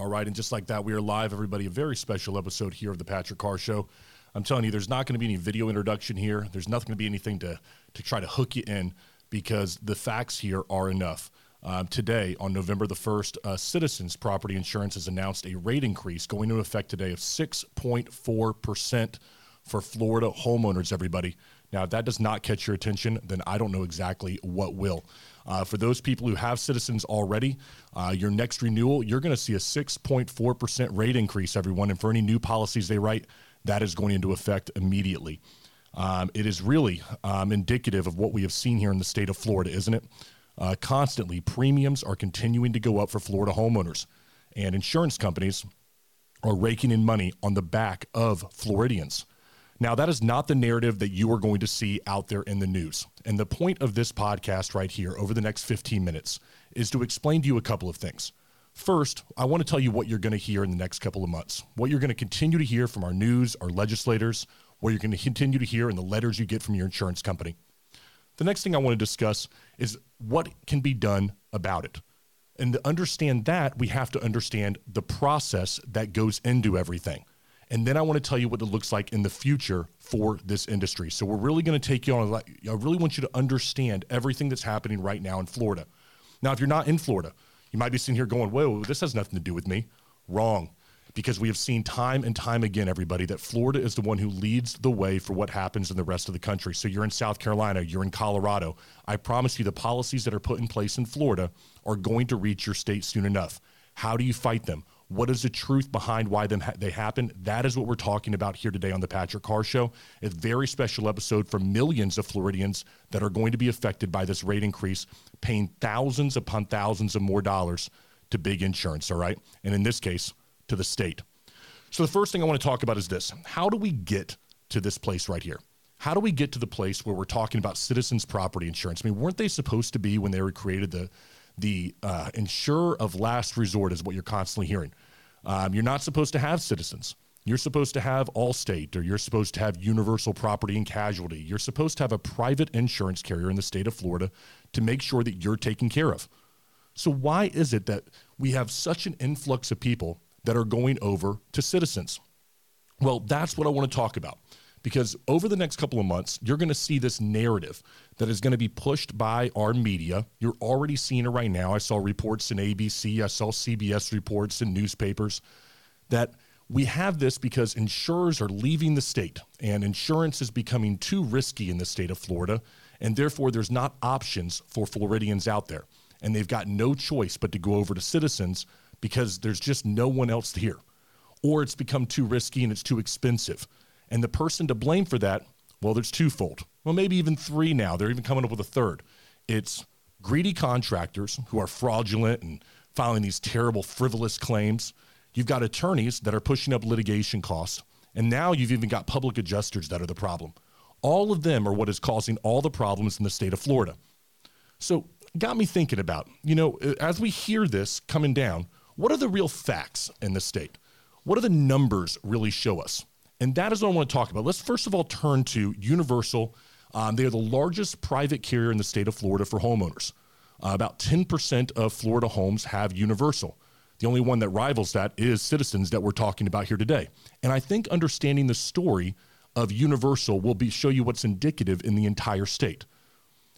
All right, and just like that, we are live, everybody. A very special episode here of the Patrick Carr Show. I'm telling you, there's not going to be any video introduction here. There's nothing going to be anything to to try to hook you in because the facts here are enough. Um, today, on November the 1st, uh, Citizens Property Insurance has announced a rate increase going into effect today of 6.4% for Florida homeowners, everybody. Now, if that does not catch your attention, then I don't know exactly what will. Uh, for those people who have citizens already, uh, your next renewal, you're going to see a 6.4% rate increase, everyone. And for any new policies they write, that is going into effect immediately. Um, it is really um, indicative of what we have seen here in the state of Florida, isn't it? Uh, constantly, premiums are continuing to go up for Florida homeowners, and insurance companies are raking in money on the back of Floridians. Now, that is not the narrative that you are going to see out there in the news. And the point of this podcast right here over the next 15 minutes is to explain to you a couple of things. First, I want to tell you what you're going to hear in the next couple of months, what you're going to continue to hear from our news, our legislators, what you're going to continue to hear in the letters you get from your insurance company. The next thing I want to discuss is what can be done about it. And to understand that, we have to understand the process that goes into everything. And then I want to tell you what it looks like in the future for this industry. So we're really going to take you on. I really want you to understand everything that's happening right now in Florida. Now, if you're not in Florida, you might be sitting here going, whoa, this has nothing to do with me. Wrong. Because we have seen time and time again, everybody, that Florida is the one who leads the way for what happens in the rest of the country. So you're in South Carolina, you're in Colorado. I promise you, the policies that are put in place in Florida are going to reach your state soon enough. How do you fight them? What is the truth behind why them ha- they happen? That is what we're talking about here today on the Patrick Carr Show. A very special episode for millions of Floridians that are going to be affected by this rate increase, paying thousands upon thousands of more dollars to big insurance, all right? And in this case, to the state. So the first thing I want to talk about is this. How do we get to this place right here? How do we get to the place where we're talking about citizens property insurance? I mean, weren't they supposed to be when they were created the the uh, insurer of last resort is what you're constantly hearing. Um, you're not supposed to have citizens. You're supposed to have Allstate, or you're supposed to have Universal Property and Casualty. You're supposed to have a private insurance carrier in the state of Florida to make sure that you're taken care of. So, why is it that we have such an influx of people that are going over to citizens? Well, that's what I want to talk about because over the next couple of months, you're going to see this narrative that is going to be pushed by our media. You're already seeing it right now. I saw reports in ABC, I saw CBS reports in newspapers that we have this because insurers are leaving the state and insurance is becoming too risky in the state of Florida. And therefore, there's not options for Floridians out there. And they've got no choice but to go over to citizens because there's just no one else here. Or it's become too risky and it's too expensive. And the person to blame for that, well, there's twofold. Well, maybe even three now. They're even coming up with a third. It's greedy contractors who are fraudulent and filing these terrible, frivolous claims. You've got attorneys that are pushing up litigation costs. And now you've even got public adjusters that are the problem. All of them are what is causing all the problems in the state of Florida. So, got me thinking about, you know, as we hear this coming down, what are the real facts in the state? What do the numbers really show us? And that is what I want to talk about. Let's first of all turn to Universal. Um, they are the largest private carrier in the state of Florida for homeowners. Uh, about 10% of Florida homes have Universal. The only one that rivals that is Citizens that we're talking about here today. And I think understanding the story of Universal will be show you what's indicative in the entire state.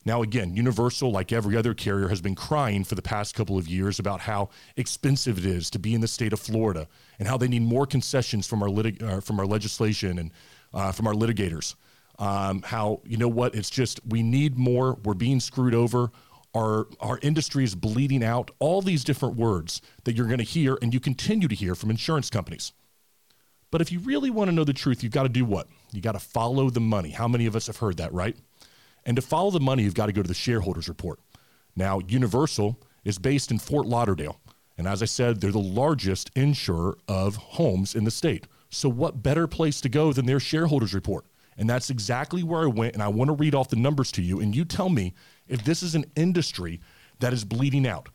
Now, again, Universal, like every other carrier, has been crying for the past couple of years about how expensive it is to be in the state of Florida and how they need more concessions from our, litig- uh, from our legislation and uh, from our litigators. Um, how, you know what, it's just we need more, we're being screwed over, our, our industry is bleeding out, all these different words that you're going to hear and you continue to hear from insurance companies. But if you really want to know the truth, you've got to do what? You got to follow the money. How many of us have heard that, right? And to follow the money, you've got to go to the shareholders report. Now, Universal is based in Fort Lauderdale. And as I said, they're the largest insurer of homes in the state. So, what better place to go than their shareholders report? And that's exactly where I went. And I want to read off the numbers to you. And you tell me if this is an industry that is bleeding out,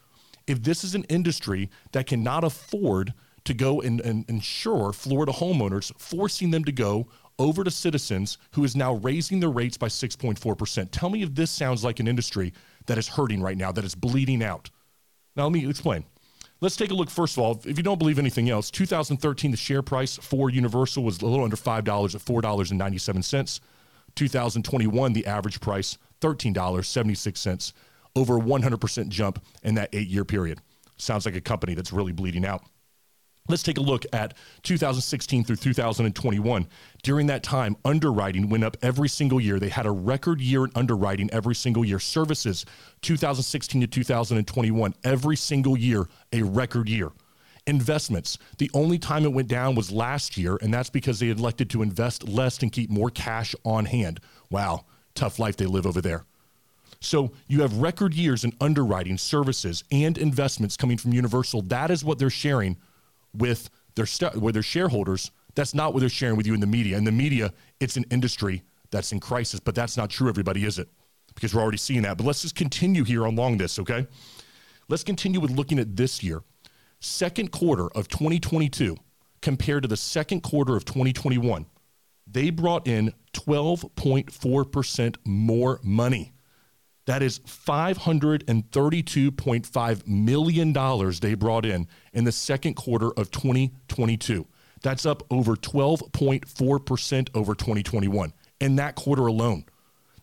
if this is an industry that cannot afford to go and, and insure Florida homeowners, forcing them to go over to Citizens, who is now raising their rates by 6.4%. Tell me if this sounds like an industry that is hurting right now, that is bleeding out. Now, let me explain. Let's take a look first of all. If you don't believe anything else, 2013 the share price for Universal was a little under five dollars at four dollars and ninety seven cents. 2021 the average price thirteen dollars seventy six cents, over 100 percent jump in that eight year period. Sounds like a company that's really bleeding out. Let's take a look at 2016 through 2021. During that time, underwriting went up every single year. They had a record year in underwriting every single year. Services, 2016 to 2021, every single year, a record year. Investments, the only time it went down was last year, and that's because they elected to invest less and keep more cash on hand. Wow, tough life they live over there. So you have record years in underwriting, services, and investments coming from Universal. That is what they're sharing with their st- with their shareholders. That's not what they're sharing with you in the media. In the media, it's an industry that's in crisis, but that's not true, everybody, is it? Because we're already seeing that. But let's just continue here along this, okay? Let's continue with looking at this year. Second quarter of 2022 compared to the second quarter of 2021, they brought in 12.4% more money. That is $532.5 million they brought in in the second quarter of 2022. That's up over 12.4% over 2021 in that quarter alone.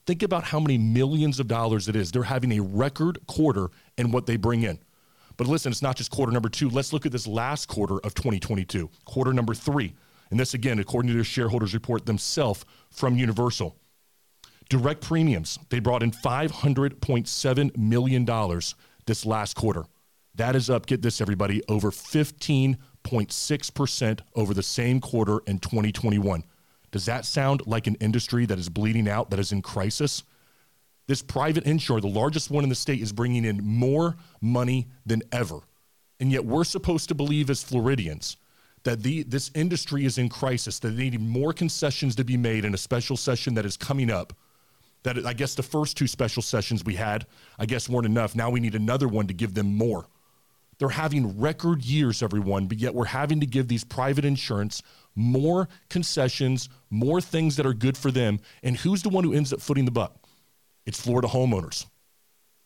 Think about how many millions of dollars it is. They're having a record quarter in what they bring in. But listen, it's not just quarter number two. Let's look at this last quarter of 2022, quarter number three. And this, again, according to their shareholders report themselves from Universal. Direct premiums, they brought in $500.7 million this last quarter. That is up, get this, everybody, over 15.6% over the same quarter in 2021. Does that sound like an industry that is bleeding out, that is in crisis? This private insurer, the largest one in the state, is bringing in more money than ever. And yet we're supposed to believe as Floridians that the, this industry is in crisis, that they need more concessions to be made in a special session that is coming up that I guess the first two special sessions we had, I guess weren't enough. Now we need another one to give them more. They're having record years, everyone, but yet we're having to give these private insurance more concessions, more things that are good for them. And who's the one who ends up footing the buck? It's Florida homeowners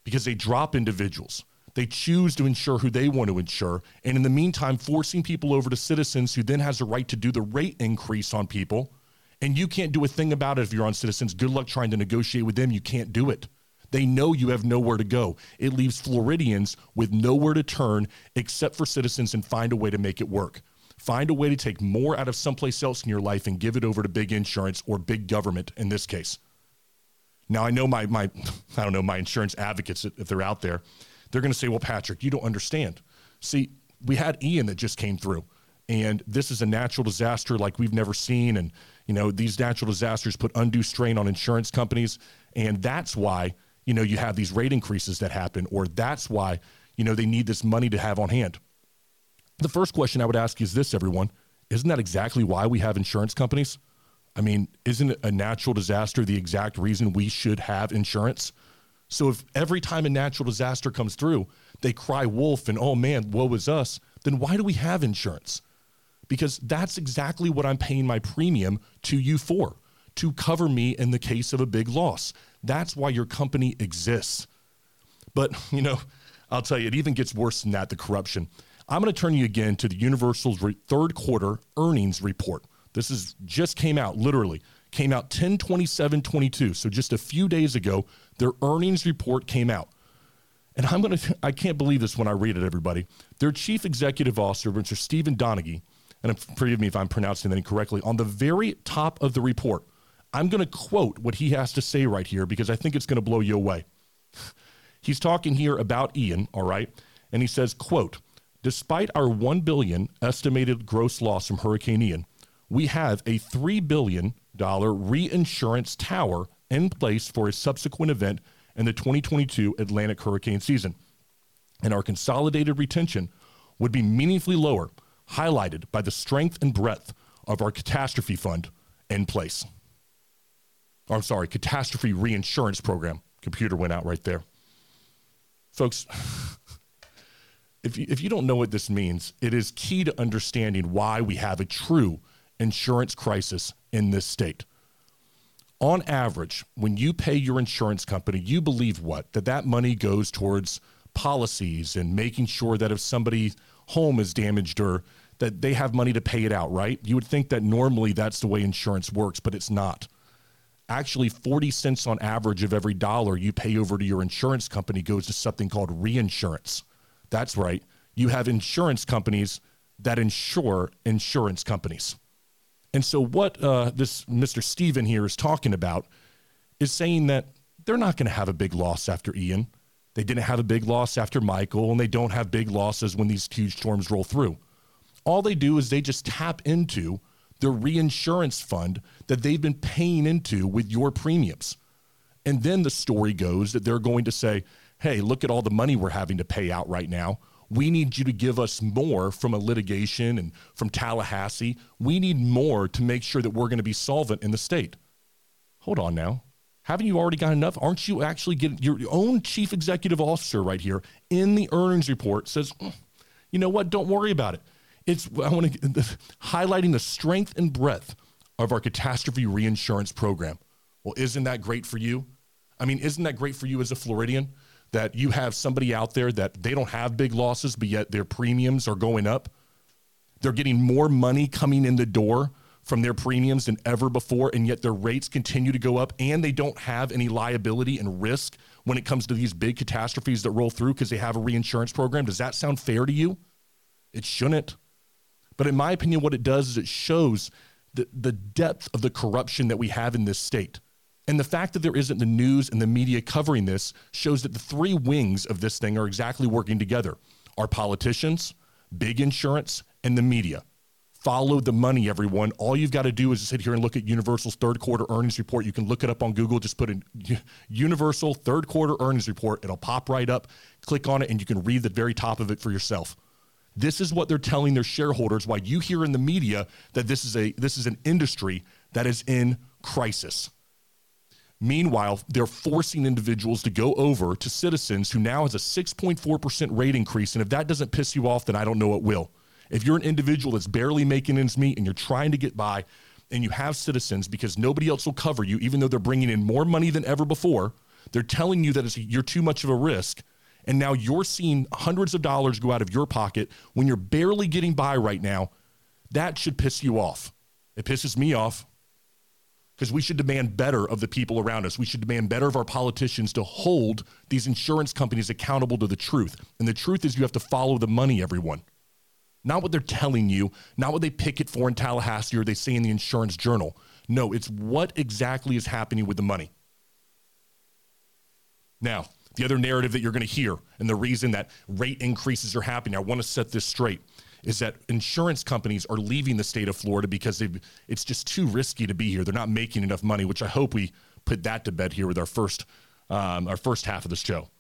because they drop individuals. They choose to insure who they want to insure. And in the meantime, forcing people over to citizens who then has a right to do the rate increase on people and you can't do a thing about it if you're on Citizens. Good luck trying to negotiate with them. You can't do it. They know you have nowhere to go. It leaves Floridians with nowhere to turn except for Citizens and find a way to make it work. Find a way to take more out of someplace else in your life and give it over to big insurance or big government in this case. Now I know my my I don't know my insurance advocates if they're out there, they're going to say, "Well, Patrick, you don't understand." See, we had Ian that just came through, and this is a natural disaster like we've never seen, and you know, these natural disasters put undue strain on insurance companies. And that's why, you know, you have these rate increases that happen, or that's why, you know, they need this money to have on hand. The first question I would ask you is this, everyone. Isn't that exactly why we have insurance companies? I mean, isn't a natural disaster the exact reason we should have insurance? So if every time a natural disaster comes through, they cry wolf and, oh man, woe is us, then why do we have insurance? Because that's exactly what I'm paying my premium to you for to cover me in the case of a big loss. That's why your company exists. But, you know, I'll tell you, it even gets worse than that the corruption. I'm going to turn you again to the Universal's re- third quarter earnings report. This is just came out, literally, came out 10 27 22. So just a few days ago, their earnings report came out. And I'm going to, I can't believe this when I read it, everybody. Their chief executive officer, Mr. Stephen Donaghy, and forgive me if I'm pronouncing that incorrectly, on the very top of the report, I'm going to quote what he has to say right here because I think it's going to blow you away. He's talking here about Ian, all right? And he says, quote, despite our 1 billion estimated gross loss from Hurricane Ian, we have a 3 billion dollar reinsurance tower in place for a subsequent event in the 2022 Atlantic hurricane season. And our consolidated retention would be meaningfully lower highlighted by the strength and breadth of our catastrophe fund in place. Or, I'm sorry, catastrophe reinsurance program. Computer went out right there. Folks, if you, if you don't know what this means, it is key to understanding why we have a true insurance crisis in this state. On average, when you pay your insurance company, you believe what? That that money goes towards policies and making sure that if somebody's home is damaged or that they have money to pay it out, right? You would think that normally that's the way insurance works, but it's not. Actually, 40 cents on average of every dollar you pay over to your insurance company goes to something called reinsurance. That's right. You have insurance companies that insure insurance companies. And so, what uh, this Mr. Stephen here is talking about is saying that they're not going to have a big loss after Ian. They didn't have a big loss after Michael, and they don't have big losses when these huge storms roll through. All they do is they just tap into the reinsurance fund that they've been paying into with your premiums. And then the story goes that they're going to say, hey, look at all the money we're having to pay out right now. We need you to give us more from a litigation and from Tallahassee. We need more to make sure that we're going to be solvent in the state. Hold on now. Haven't you already got enough? Aren't you actually getting your own chief executive officer right here in the earnings report says, mm, you know what? Don't worry about it. It's I want to highlighting the strength and breadth of our catastrophe reinsurance program. Well, isn't that great for you? I mean, isn't that great for you as a Floridian that you have somebody out there that they don't have big losses, but yet their premiums are going up? They're getting more money coming in the door from their premiums than ever before, and yet their rates continue to go up, and they don't have any liability and risk when it comes to these big catastrophes that roll through because they have a reinsurance program. Does that sound fair to you? It shouldn't. But in my opinion, what it does is it shows the, the depth of the corruption that we have in this state. And the fact that there isn't the news and the media covering this shows that the three wings of this thing are exactly working together our politicians, big insurance, and the media. Follow the money, everyone. All you've got to do is sit here and look at Universal's third quarter earnings report. You can look it up on Google. Just put in Universal third quarter earnings report. It'll pop right up. Click on it, and you can read the very top of it for yourself. This is what they're telling their shareholders. Why you hear in the media that this is a this is an industry that is in crisis. Meanwhile, they're forcing individuals to go over to Citizens, who now has a 6.4% rate increase. And if that doesn't piss you off, then I don't know what will. If you're an individual that's barely making ends meet and you're trying to get by, and you have Citizens because nobody else will cover you, even though they're bringing in more money than ever before, they're telling you that you're too much of a risk and now you're seeing hundreds of dollars go out of your pocket when you're barely getting by right now, that should piss you off. It pisses me off because we should demand better of the people around us. We should demand better of our politicians to hold these insurance companies accountable to the truth. And the truth is, you have to follow the money, everyone. Not what they're telling you, not what they picket for in Tallahassee or they say in the insurance journal. No, it's what exactly is happening with the money. Now, the other narrative that you're going to hear, and the reason that rate increases are happening, I want to set this straight, is that insurance companies are leaving the state of Florida because it's just too risky to be here. They're not making enough money, which I hope we put that to bed here with our first, um, our first half of the show.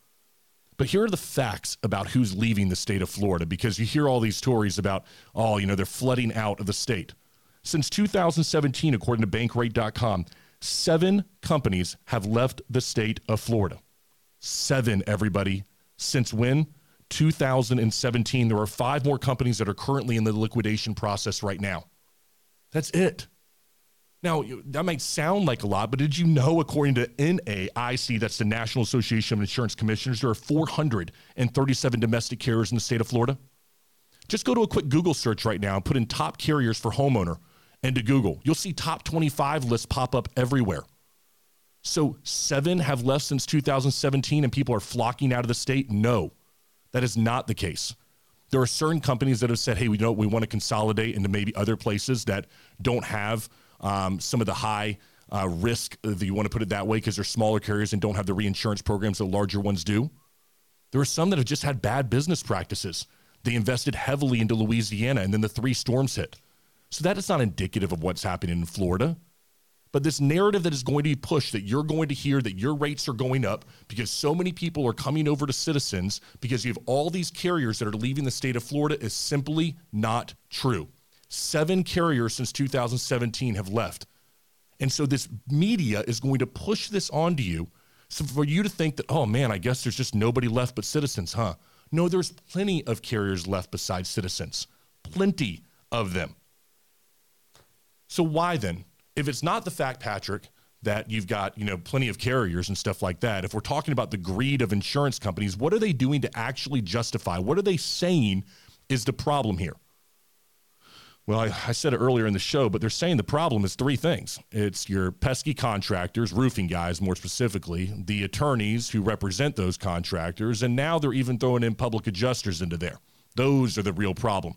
But here are the facts about who's leaving the state of Florida because you hear all these stories about, oh, you know, they're flooding out of the state. Since 2017, according to bankrate.com, seven companies have left the state of Florida. Seven, everybody. Since when? 2017. There are five more companies that are currently in the liquidation process right now. That's it. Now, that might sound like a lot, but did you know, according to NAIC, that's the National Association of Insurance Commissioners, there are 437 domestic carriers in the state of Florida? Just go to a quick Google search right now and put in top carriers for homeowner into Google. You'll see top 25 lists pop up everywhere. So seven have left since 2017 and people are flocking out of the state? No, that is not the case. There are certain companies that have said, hey, we we want to consolidate into maybe other places that don't have um, some of the high uh, risk, if you want to put it that way, because they're smaller carriers and don't have the reinsurance programs that larger ones do. There are some that have just had bad business practices. They invested heavily into Louisiana and then the three storms hit. So that is not indicative of what's happening in Florida. But this narrative that is going to be pushed that you're going to hear that your rates are going up because so many people are coming over to Citizens because you have all these carriers that are leaving the state of Florida is simply not true. Seven carriers since 2017 have left. And so this media is going to push this onto you so for you to think that, oh man, I guess there's just nobody left but Citizens, huh? No, there's plenty of carriers left besides Citizens. Plenty of them. So why then if it's not the fact, Patrick, that you've got, you know, plenty of carriers and stuff like that. If we're talking about the greed of insurance companies, what are they doing to actually justify? What are they saying is the problem here? Well, I, I, said it earlier in the show, but they're saying the problem is three things it's your pesky contractors, roofing guys more specifically, the attorneys who represent those contractors, and now they're even throwing in public adjusters into there. Those are the real problem.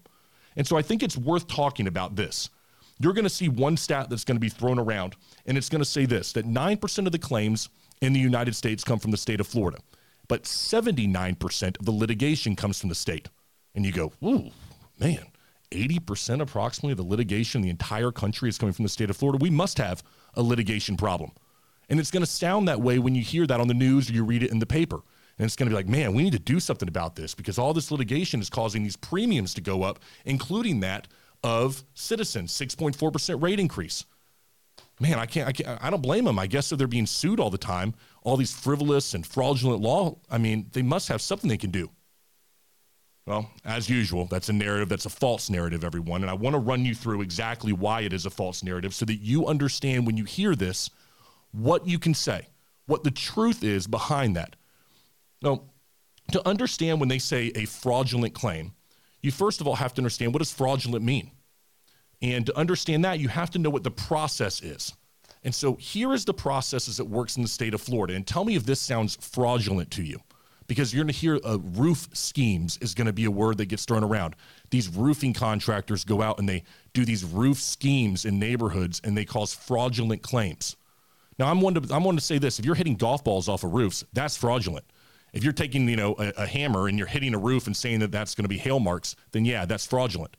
And so I think it's worth talking about this. You're going to see one stat that's going to be thrown around, and it's going to say this that 9% of the claims in the United States come from the state of Florida, but 79% of the litigation comes from the state. And you go, ooh, man 80% approximately of the litigation in the entire country is coming from the state of Florida. We must have a litigation problem. And it's going to sound that way when you hear that on the news or you read it in the paper. And it's going to be like, man, we need to do something about this because all this litigation is causing these premiums to go up, including that of Citizens, 6.4% rate increase. Man, I can't, I can't, I don't blame them. I guess if they're being sued all the time, all these frivolous and fraudulent law, I mean, they must have something they can do. Well, as usual, that's a narrative that's a false narrative, everyone. And I want to run you through exactly why it is a false narrative so that you understand when you hear this what you can say, what the truth is behind that. Now, to understand when they say a fraudulent claim, you first of all have to understand what does fraudulent mean? And to understand that, you have to know what the process is. And so here is the process as it works in the state of Florida. And tell me if this sounds fraudulent to you because you're going to hear uh, roof schemes is going to be a word that gets thrown around. These roofing contractors go out and they do these roof schemes in neighborhoods and they cause fraudulent claims. Now, I'm one to I'm one to say this: if you're hitting golf balls off of roofs, that's fraudulent. If you're taking you know a, a hammer and you're hitting a roof and saying that that's going to be hail marks, then yeah, that's fraudulent.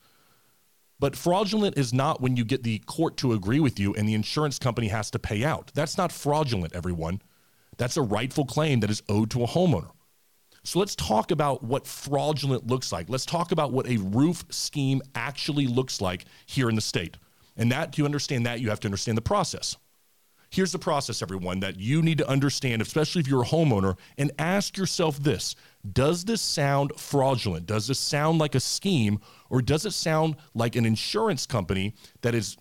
But fraudulent is not when you get the court to agree with you and the insurance company has to pay out. That's not fraudulent, everyone. That's a rightful claim that is owed to a homeowner. So let's talk about what fraudulent looks like. Let's talk about what a roof scheme actually looks like here in the state. And that to understand that, you have to understand the process. Here's the process, everyone, that you need to understand, especially if you're a homeowner, and ask yourself this Does this sound fraudulent? Does this sound like a scheme? Or does it sound like an insurance company that is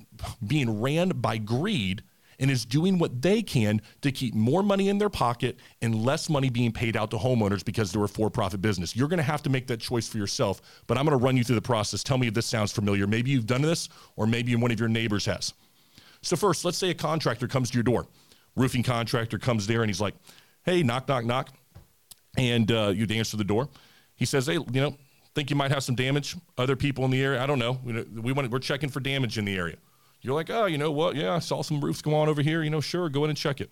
being ran by greed and is doing what they can to keep more money in their pocket and less money being paid out to homeowners because they're a for profit business. You're going to have to make that choice for yourself, but I'm going to run you through the process. Tell me if this sounds familiar. Maybe you've done this, or maybe one of your neighbors has. So, first, let's say a contractor comes to your door. Roofing contractor comes there and he's like, hey, knock, knock, knock. And uh, you answer the door. He says, hey, you know, think you might have some damage. Other people in the area, I don't know. We, we want, we're checking for damage in the area. You're like, oh, you know what? Yeah, I saw some roofs go on over here. You know, sure, go in and check it.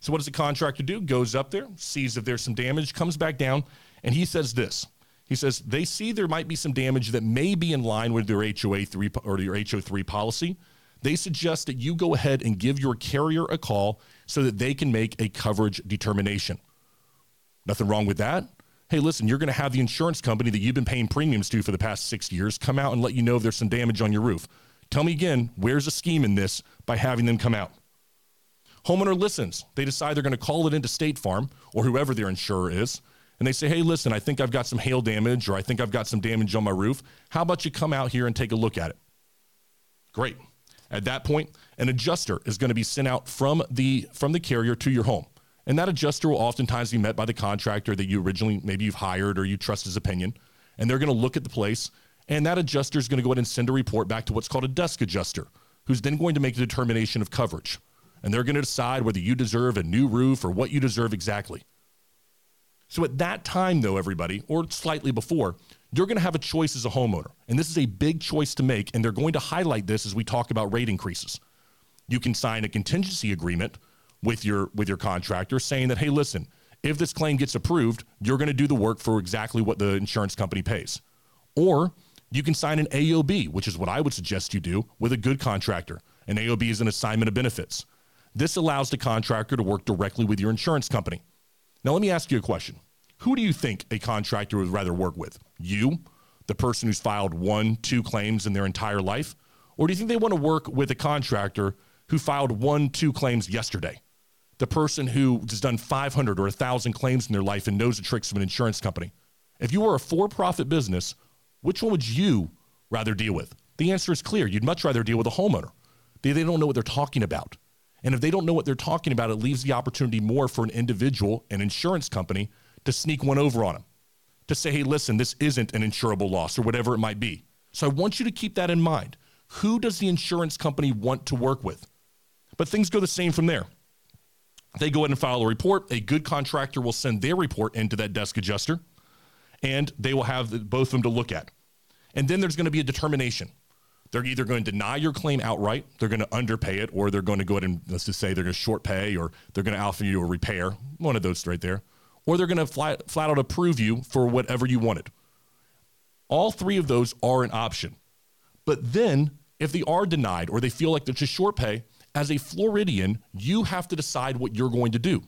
So what does the contractor do? Goes up there, sees if there's some damage, comes back down, and he says this. He says they see there might be some damage that may be in line with their HOA three or your HO3 policy. They suggest that you go ahead and give your carrier a call so that they can make a coverage determination. Nothing wrong with that. Hey, listen, you're going to have the insurance company that you've been paying premiums to for the past six years come out and let you know if there's some damage on your roof. Tell me again, where's the scheme in this by having them come out? Homeowner listens. They decide they're going to call it into State Farm or whoever their insurer is. And they say, hey, listen, I think I've got some hail damage or I think I've got some damage on my roof. How about you come out here and take a look at it? Great. At that point, an adjuster is going to be sent out from the from the carrier to your home. And that adjuster will oftentimes be met by the contractor that you originally maybe you've hired or you trust his opinion. And they're going to look at the place and that adjuster is going to go ahead and send a report back to what's called a desk adjuster, who's then going to make a determination of coverage. And they're going to decide whether you deserve a new roof or what you deserve exactly. So at that time, though, everybody, or slightly before, you're going to have a choice as a homeowner. And this is a big choice to make. And they're going to highlight this as we talk about rate increases. You can sign a contingency agreement with your with your contractor saying that, hey, listen, if this claim gets approved, you're going to do the work for exactly what the insurance company pays. Or you can sign an AOB, which is what I would suggest you do with a good contractor. An AOB is an assignment of benefits. This allows the contractor to work directly with your insurance company. Now, let me ask you a question. Who do you think a contractor would rather work with? You, the person who's filed one, two claims in their entire life? Or do you think they want to work with a contractor who filed one, two claims yesterday? The person who has done 500 or 1,000 claims in their life and knows the tricks of an insurance company. If you are a for profit business, which one would you rather deal with? The answer is clear. You'd much rather deal with a homeowner. They, they don't know what they're talking about. And if they don't know what they're talking about, it leaves the opportunity more for an individual, an insurance company, to sneak one over on them, to say, hey, listen, this isn't an insurable loss or whatever it might be. So I want you to keep that in mind. Who does the insurance company want to work with? But things go the same from there. They go ahead and file a report. A good contractor will send their report into that desk adjuster, and they will have both of them to look at. And then there's going to be a determination. They're either going to deny your claim outright, they're going to underpay it, or they're going to go ahead and let's just say they're going to short pay, or they're going to offer you a repair, one of those right there, or they're going to flat, flat out approve you for whatever you wanted. All three of those are an option. But then, if they are denied or they feel like they're just short pay, as a Floridian, you have to decide what you're going to do.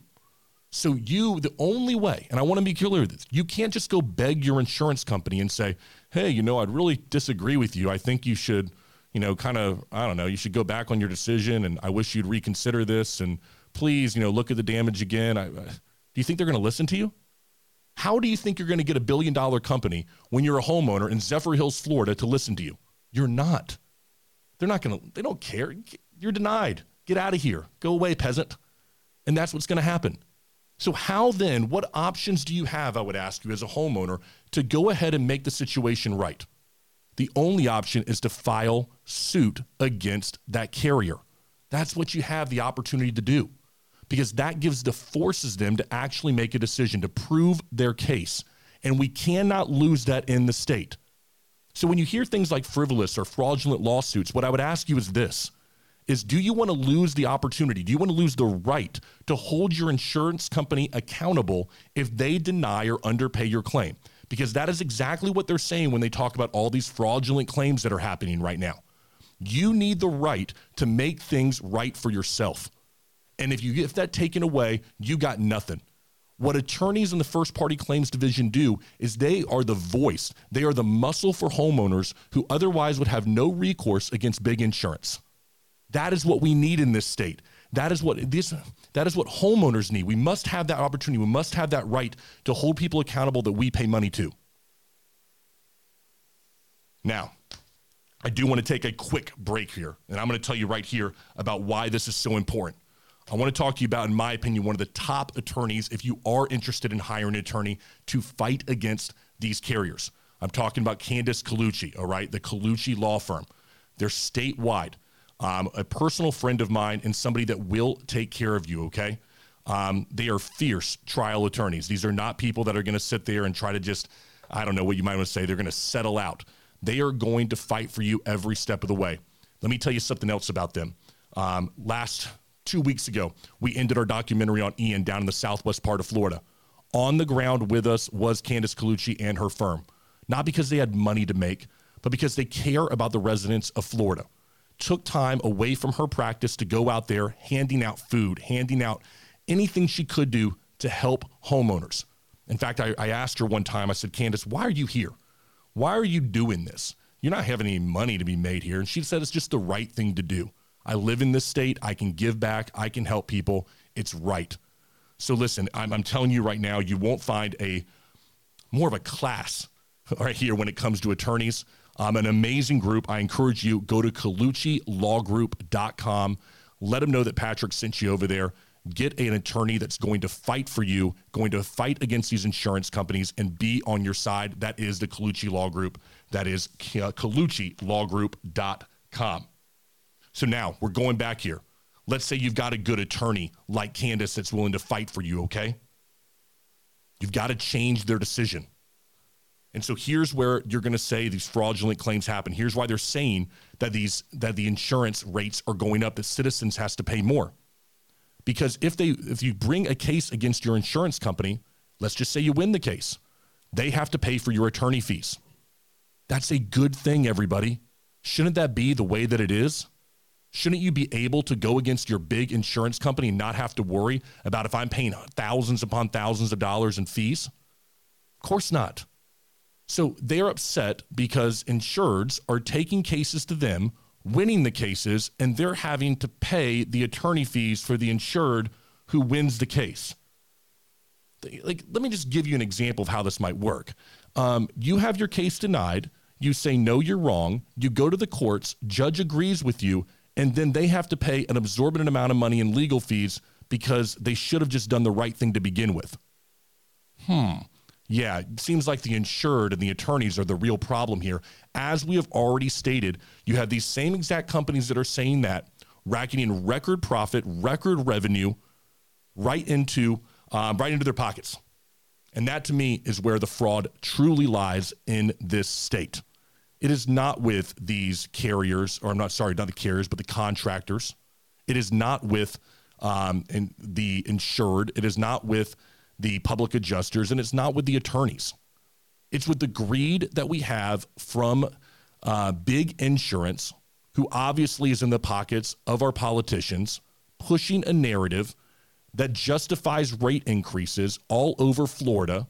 So you, the only way, and I want to be clear with this, you can't just go beg your insurance company and say, hey, you know, I'd really disagree with you. I think you should, you know, kind of, I don't know, you should go back on your decision and I wish you'd reconsider this and please, you know, look at the damage again. I, uh, do you think they're going to listen to you? How do you think you're going to get a billion dollar company when you're a homeowner in Zephyrhills, Florida to listen to you? You're not. They're not going to, they don't care. You're denied. Get out of here. Go away, peasant. And that's what's going to happen. So, how then, what options do you have, I would ask you as a homeowner, to go ahead and make the situation right? The only option is to file suit against that carrier. That's what you have the opportunity to do because that gives the forces them to actually make a decision to prove their case. And we cannot lose that in the state. So when you hear things like frivolous or fraudulent lawsuits, what I would ask you is this is do you want to lose the opportunity? Do you want to lose the right to hold your insurance company accountable if they deny or underpay your claim? Because that is exactly what they're saying when they talk about all these fraudulent claims that are happening right now. You need the right to make things right for yourself. And if you get that taken away, you got nothing. What attorneys in the first party claims division do is they are the voice, they are the muscle for homeowners who otherwise would have no recourse against big insurance. That is what we need in this state. That is what this that is what homeowners need. We must have that opportunity. We must have that right to hold people accountable that we pay money to. Now, I do want to take a quick break here, and I'm going to tell you right here about why this is so important. I want to talk to you about, in my opinion, one of the top attorneys, if you are interested in hiring an attorney to fight against these carriers. I'm talking about Candice Colucci, all right, the Colucci Law Firm. They're statewide um, a personal friend of mine, and somebody that will take care of you, okay? Um, they are fierce trial attorneys. These are not people that are going to sit there and try to just, I don't know what you might want to say, they're going to settle out. They are going to fight for you every step of the way. Let me tell you something else about them. Um, last two weeks ago, we ended our documentary on Ian down in the southwest part of Florida. On the ground with us was Candice Colucci and her firm, not because they had money to make, but because they care about the residents of Florida took time away from her practice to go out there handing out food, handing out anything she could do to help homeowners. In fact, I, I asked her one time, I said, Candice, why are you here? Why are you doing this? You're not having any money to be made here. And she said, it's just the right thing to do. I live in this state. I can give back. I can help people. It's right. So listen, I'm, I'm telling you right now, you won't find a more of a class right here when it comes to attorneys. Um, an amazing group. I encourage you, go to ColucciLawGroup.com. Let them know that Patrick sent you over there. Get an attorney that's going to fight for you, going to fight against these insurance companies and be on your side. That is the Colucci Law Group. That is uh. So now we're going back here. Let's say you've got a good attorney like Candice that's willing to fight for you, okay? You've got to change their decision. And so here's where you're going to say these fraudulent claims happen. Here's why they're saying that these that the insurance rates are going up that citizens has to pay more. Because if they if you bring a case against your insurance company, let's just say you win the case, they have to pay for your attorney fees. That's a good thing everybody. Shouldn't that be the way that it is? Shouldn't you be able to go against your big insurance company and not have to worry about if I'm paying thousands upon thousands of dollars in fees? Of course not. So they're upset because insureds are taking cases to them, winning the cases, and they're having to pay the attorney fees for the insured who wins the case. Like, let me just give you an example of how this might work. Um, you have your case denied. You say, no, you're wrong. You go to the courts, judge agrees with you, and then they have to pay an absorbent amount of money in legal fees because they should have just done the right thing to begin with. Hmm. Yeah, it seems like the insured and the attorneys are the real problem here. As we have already stated, you have these same exact companies that are saying that, racking in record profit, record revenue, right into um, right into their pockets. And that to me is where the fraud truly lies in this state. It is not with these carriers, or I'm not sorry, not the carriers, but the contractors. It is not with um, the insured. It is not with the public adjusters, and it's not with the attorneys. It's with the greed that we have from uh, big insurance, who obviously is in the pockets of our politicians, pushing a narrative that justifies rate increases all over Florida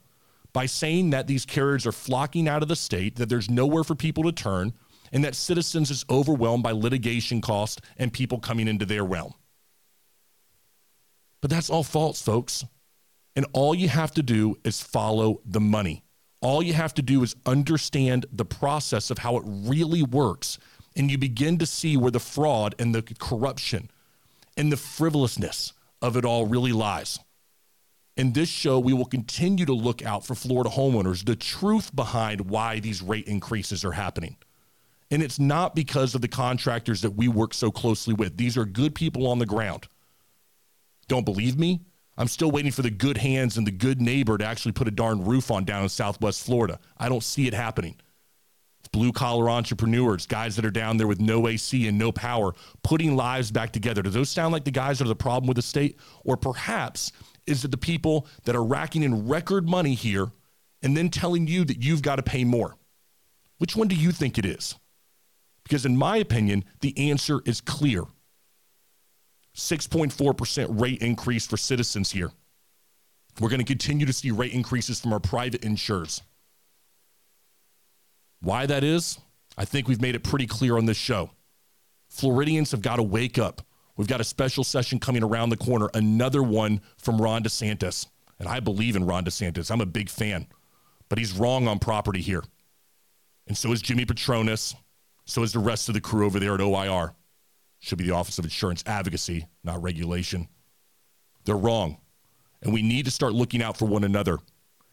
by saying that these carriers are flocking out of the state, that there's nowhere for people to turn, and that citizens is overwhelmed by litigation costs and people coming into their realm. But that's all false, folks. And all you have to do is follow the money. All you have to do is understand the process of how it really works. And you begin to see where the fraud and the corruption and the frivolousness of it all really lies. In this show, we will continue to look out for Florida homeowners, the truth behind why these rate increases are happening. And it's not because of the contractors that we work so closely with. These are good people on the ground. Don't believe me? I'm still waiting for the good hands and the good neighbor to actually put a darn roof on down in Southwest Florida. I don't see it happening blue collar entrepreneurs, guys that are down there with no AC and no power, putting lives back together. Do those sound like the guys that are the problem with the state? Or perhaps is it the people that are racking in record money here and then telling you that you've got to pay more? Which one do you think it is? Because, in my opinion, the answer is clear 6.4% rate increase for citizens here. We're going to continue to see rate increases from our private insurers. Why that is, I think we've made it pretty clear on this show. Floridians have got to wake up. We've got a special session coming around the corner, another one from Ron DeSantis. And I believe in Ron DeSantis. I'm a big fan, but he's wrong on property here. And so is Jimmy Patronis. So is the rest of the crew over there at OIR. Should be the Office of Insurance Advocacy, not regulation. They're wrong. And we need to start looking out for one another.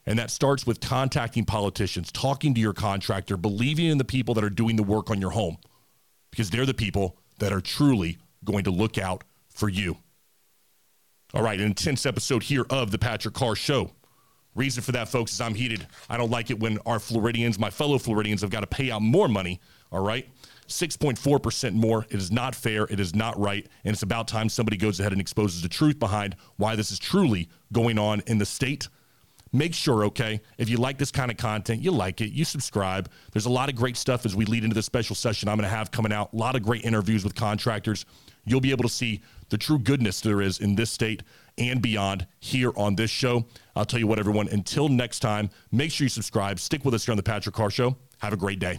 And that starts with contacting politicians, talking to your contractor, believing in the people that are doing the work on your home, because they're the people that are truly going to look out for you. All right, an intense episode here of the Patrick Carr Show. Reason for that, folks, is I'm heated. I don't like it when our Floridians, my fellow Floridians, have got to pay out more money. All right. 6.4% more. It is not fair. It is not right. And it's about time somebody goes ahead and exposes the truth behind why this is truly going on in the state make sure, okay, if you like this kind of content, you like it, you subscribe. There's a lot of great stuff as we lead into the special session I'm going to have coming out. A lot of great interviews with contractors. You'll be able to see the true goodness there is in this state and beyond here on this show. I'll tell you what, everyone, until next time, make sure you subscribe. Stick with us here on The Patrick Carr Show. Have a great day.